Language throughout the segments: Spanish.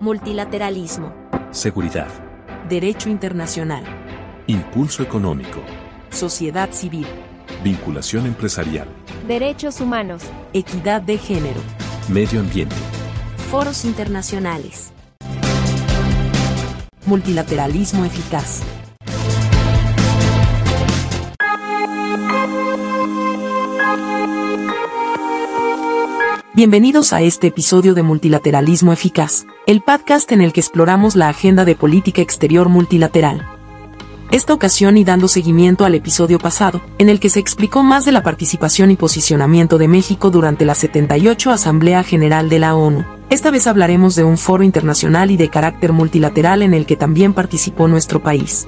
Multilateralismo. Seguridad. Derecho internacional. Impulso económico. Sociedad civil. Vinculación empresarial. Derechos humanos. Equidad de género. Medio ambiente. Foros internacionales. Multilateralismo eficaz. Bienvenidos a este episodio de Multilateralismo Eficaz, el podcast en el que exploramos la agenda de política exterior multilateral. Esta ocasión y dando seguimiento al episodio pasado, en el que se explicó más de la participación y posicionamiento de México durante la 78 Asamblea General de la ONU. Esta vez hablaremos de un foro internacional y de carácter multilateral en el que también participó nuestro país.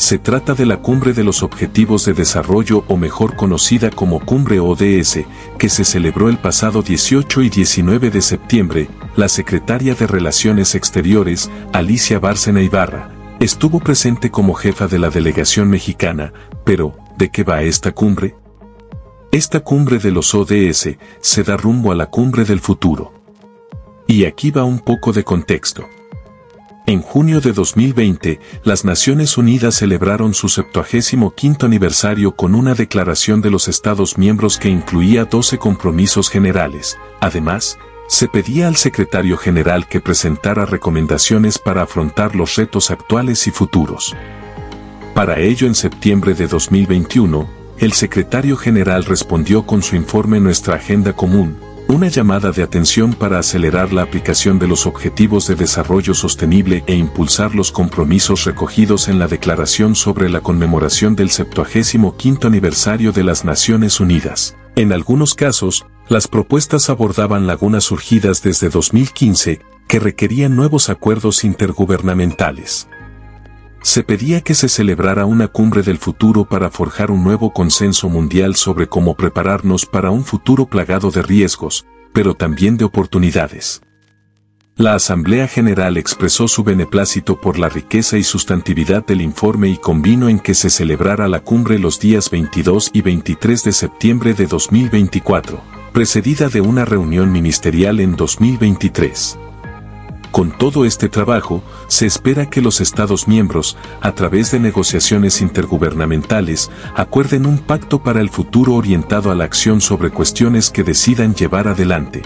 Se trata de la Cumbre de los Objetivos de Desarrollo o mejor conocida como Cumbre ODS, que se celebró el pasado 18 y 19 de septiembre. La secretaria de Relaciones Exteriores, Alicia Bárcena Ibarra, estuvo presente como jefa de la delegación mexicana, pero, ¿de qué va esta cumbre? Esta cumbre de los ODS se da rumbo a la cumbre del futuro. Y aquí va un poco de contexto. En junio de 2020, las Naciones Unidas celebraron su 75 aniversario con una declaración de los Estados miembros que incluía 12 compromisos generales. Además, se pedía al secretario general que presentara recomendaciones para afrontar los retos actuales y futuros. Para ello, en septiembre de 2021, el secretario general respondió con su informe Nuestra Agenda Común, una llamada de atención para acelerar la aplicación de los Objetivos de Desarrollo Sostenible e impulsar los compromisos recogidos en la Declaración sobre la conmemoración del 75 aniversario de las Naciones Unidas. En algunos casos, las propuestas abordaban lagunas surgidas desde 2015 que requerían nuevos acuerdos intergubernamentales se pedía que se celebrara una cumbre del futuro para forjar un nuevo consenso mundial sobre cómo prepararnos para un futuro plagado de riesgos, pero también de oportunidades. La Asamblea General expresó su beneplácito por la riqueza y sustantividad del informe y convino en que se celebrara la cumbre los días 22 y 23 de septiembre de 2024, precedida de una reunión ministerial en 2023. Con todo este trabajo, se espera que los Estados miembros, a través de negociaciones intergubernamentales, acuerden un pacto para el futuro orientado a la acción sobre cuestiones que decidan llevar adelante.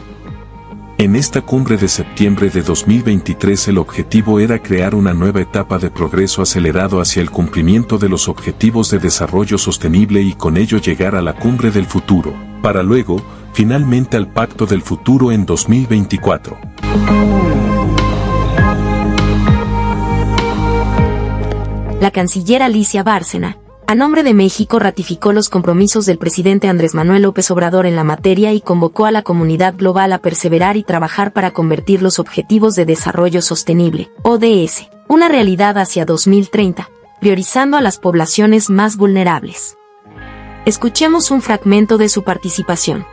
En esta cumbre de septiembre de 2023 el objetivo era crear una nueva etapa de progreso acelerado hacia el cumplimiento de los objetivos de desarrollo sostenible y con ello llegar a la cumbre del futuro, para luego, finalmente al pacto del futuro en 2024. La canciller Alicia Bárcena, a nombre de México ratificó los compromisos del presidente Andrés Manuel López Obrador en la materia y convocó a la comunidad global a perseverar y trabajar para convertir los Objetivos de Desarrollo Sostenible, ODS, una realidad hacia 2030, priorizando a las poblaciones más vulnerables. Escuchemos un fragmento de su participación.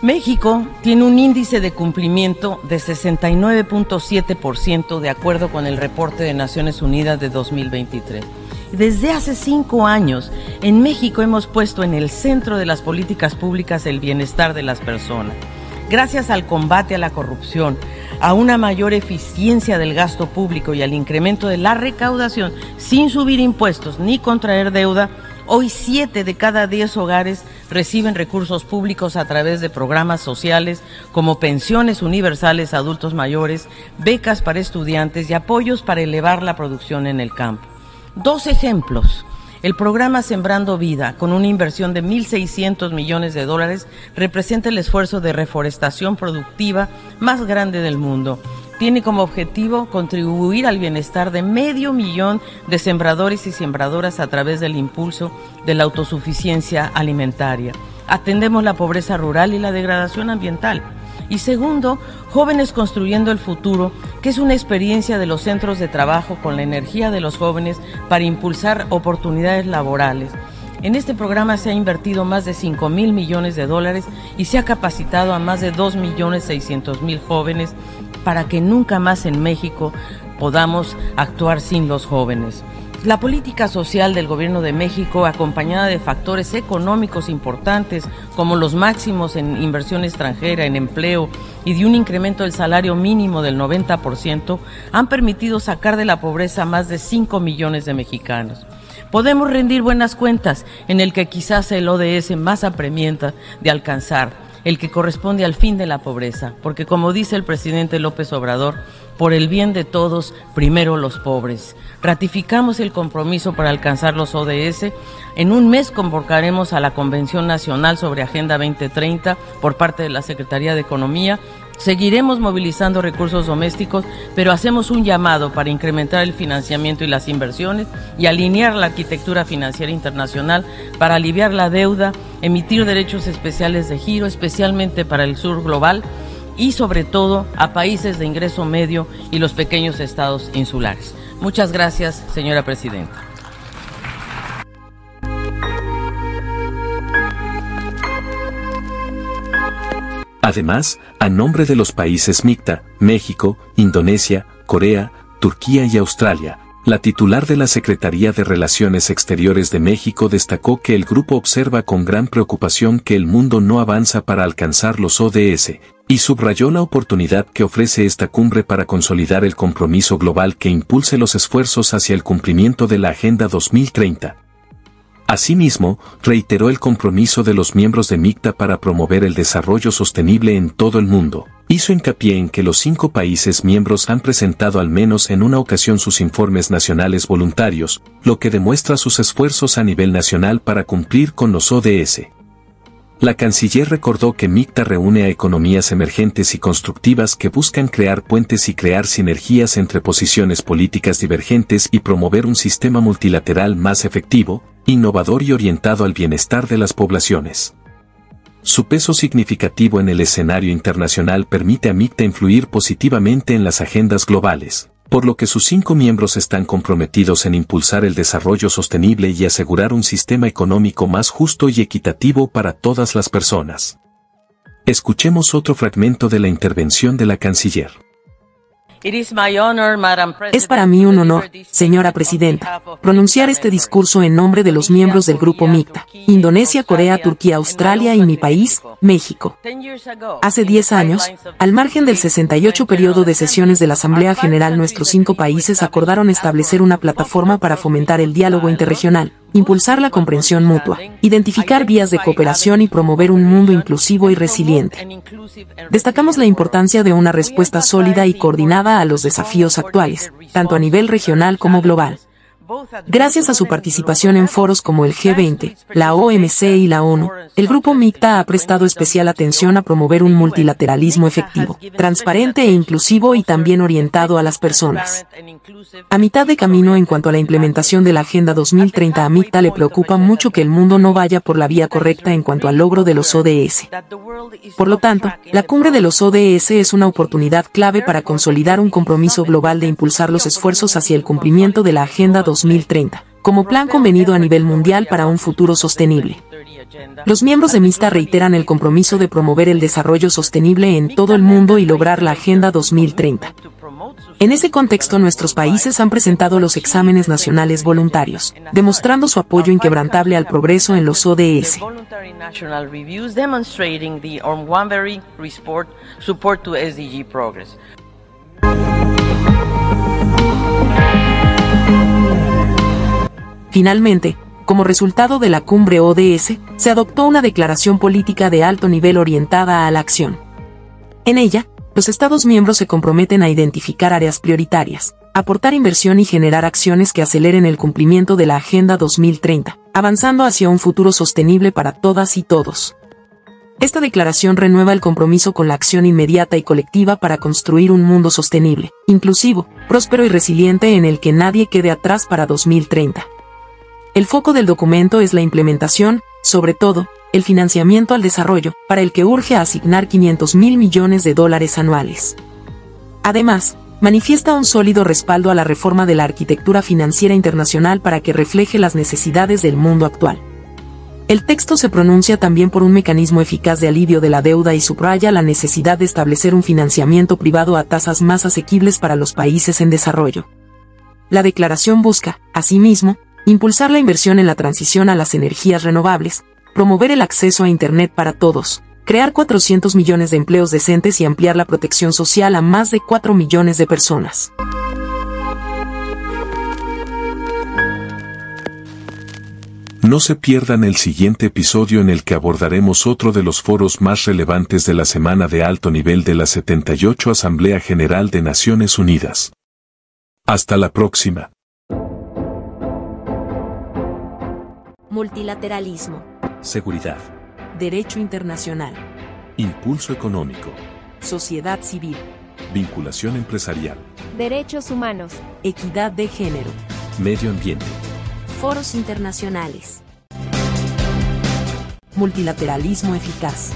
México tiene un índice de cumplimiento de 69.7% de acuerdo con el reporte de Naciones Unidas de 2023. Desde hace cinco años, en México hemos puesto en el centro de las políticas públicas el bienestar de las personas. Gracias al combate a la corrupción, a una mayor eficiencia del gasto público y al incremento de la recaudación sin subir impuestos ni contraer deuda, Hoy siete de cada diez hogares reciben recursos públicos a través de programas sociales como pensiones universales a adultos mayores, becas para estudiantes y apoyos para elevar la producción en el campo. Dos ejemplos. El programa Sembrando Vida, con una inversión de 1.600 millones de dólares, representa el esfuerzo de reforestación productiva más grande del mundo tiene como objetivo contribuir al bienestar de medio millón de sembradores y sembradoras a través del impulso de la autosuficiencia alimentaria. Atendemos la pobreza rural y la degradación ambiental. Y segundo, Jóvenes Construyendo el Futuro, que es una experiencia de los centros de trabajo con la energía de los jóvenes para impulsar oportunidades laborales. En este programa se ha invertido más de 5 mil millones de dólares y se ha capacitado a más de 2 millones 600 mil jóvenes para que nunca más en México podamos actuar sin los jóvenes. La política social del Gobierno de México, acompañada de factores económicos importantes como los máximos en inversión extranjera, en empleo y de un incremento del salario mínimo del 90%, han permitido sacar de la pobreza a más de 5 millones de mexicanos. Podemos rendir buenas cuentas en el que quizás el ODS más apremienta de alcanzar, el que corresponde al fin de la pobreza, porque como dice el presidente López Obrador, por el bien de todos, primero los pobres. Ratificamos el compromiso para alcanzar los ODS. En un mes convocaremos a la Convención Nacional sobre Agenda 2030 por parte de la Secretaría de Economía. Seguiremos movilizando recursos domésticos, pero hacemos un llamado para incrementar el financiamiento y las inversiones y alinear la arquitectura financiera internacional para aliviar la deuda, emitir derechos especiales de giro, especialmente para el sur global y sobre todo a países de ingreso medio y los pequeños estados insulares. Muchas gracias, señora presidenta. Además, a nombre de los países MICTA, México, Indonesia, Corea, Turquía y Australia, la titular de la Secretaría de Relaciones Exteriores de México destacó que el grupo observa con gran preocupación que el mundo no avanza para alcanzar los ODS, y subrayó la oportunidad que ofrece esta cumbre para consolidar el compromiso global que impulse los esfuerzos hacia el cumplimiento de la Agenda 2030. Asimismo, reiteró el compromiso de los miembros de MICTA para promover el desarrollo sostenible en todo el mundo. Hizo hincapié en que los cinco países miembros han presentado al menos en una ocasión sus informes nacionales voluntarios, lo que demuestra sus esfuerzos a nivel nacional para cumplir con los ODS. La canciller recordó que MICTA reúne a economías emergentes y constructivas que buscan crear puentes y crear sinergias entre posiciones políticas divergentes y promover un sistema multilateral más efectivo, innovador y orientado al bienestar de las poblaciones. Su peso significativo en el escenario internacional permite a MICTA influir positivamente en las agendas globales por lo que sus cinco miembros están comprometidos en impulsar el desarrollo sostenible y asegurar un sistema económico más justo y equitativo para todas las personas. Escuchemos otro fragmento de la intervención de la canciller. Es para mí un honor, señora Presidenta, pronunciar este discurso en nombre de los miembros del Grupo MICTA, Indonesia, Corea, Turquía, Australia y mi país, México. Hace 10 años, al margen del 68 periodo de sesiones de la Asamblea General, nuestros cinco países acordaron establecer una plataforma para fomentar el diálogo interregional, impulsar la comprensión mutua, identificar vías de cooperación y promover un mundo inclusivo y resiliente. Destacamos la importancia de una respuesta sólida y coordinada a los desafíos actuales, tanto a nivel regional como global. Gracias a su participación en foros como el G20, la OMC y la ONU, el Grupo MICTA ha prestado especial atención a promover un multilateralismo efectivo, transparente e inclusivo y también orientado a las personas. A mitad de camino en cuanto a la implementación de la Agenda 2030 a MICTA le preocupa mucho que el mundo no vaya por la vía correcta en cuanto al logro de los ODS. Por lo tanto, la cumbre de los ODS es una oportunidad clave para consolidar un compromiso global de impulsar los esfuerzos hacia el cumplimiento de la Agenda 2030 2030, como plan convenido a nivel mundial para un futuro sostenible. Los miembros de MISTA reiteran el compromiso de promover el desarrollo sostenible en todo el mundo y lograr la Agenda 2030. En ese contexto nuestros países han presentado los exámenes nacionales voluntarios, demostrando su apoyo inquebrantable al progreso en los ODS. Finalmente, como resultado de la cumbre ODS, se adoptó una declaración política de alto nivel orientada a la acción. En ella, los Estados miembros se comprometen a identificar áreas prioritarias, aportar inversión y generar acciones que aceleren el cumplimiento de la Agenda 2030, avanzando hacia un futuro sostenible para todas y todos. Esta declaración renueva el compromiso con la acción inmediata y colectiva para construir un mundo sostenible, inclusivo, próspero y resiliente en el que nadie quede atrás para 2030. El foco del documento es la implementación, sobre todo, el financiamiento al desarrollo, para el que urge asignar 500 mil millones de dólares anuales. Además, manifiesta un sólido respaldo a la reforma de la arquitectura financiera internacional para que refleje las necesidades del mundo actual. El texto se pronuncia también por un mecanismo eficaz de alivio de la deuda y subraya la necesidad de establecer un financiamiento privado a tasas más asequibles para los países en desarrollo. La declaración busca, asimismo, impulsar la inversión en la transición a las energías renovables, promover el acceso a Internet para todos, crear 400 millones de empleos decentes y ampliar la protección social a más de 4 millones de personas. No se pierdan el siguiente episodio en el que abordaremos otro de los foros más relevantes de la semana de alto nivel de la 78 Asamblea General de Naciones Unidas. Hasta la próxima. Multilateralismo. Seguridad. Derecho internacional. Impulso económico. Sociedad civil. Vinculación empresarial. Derechos humanos. Equidad de género. Medio ambiente. Foros internacionales. Multilateralismo eficaz.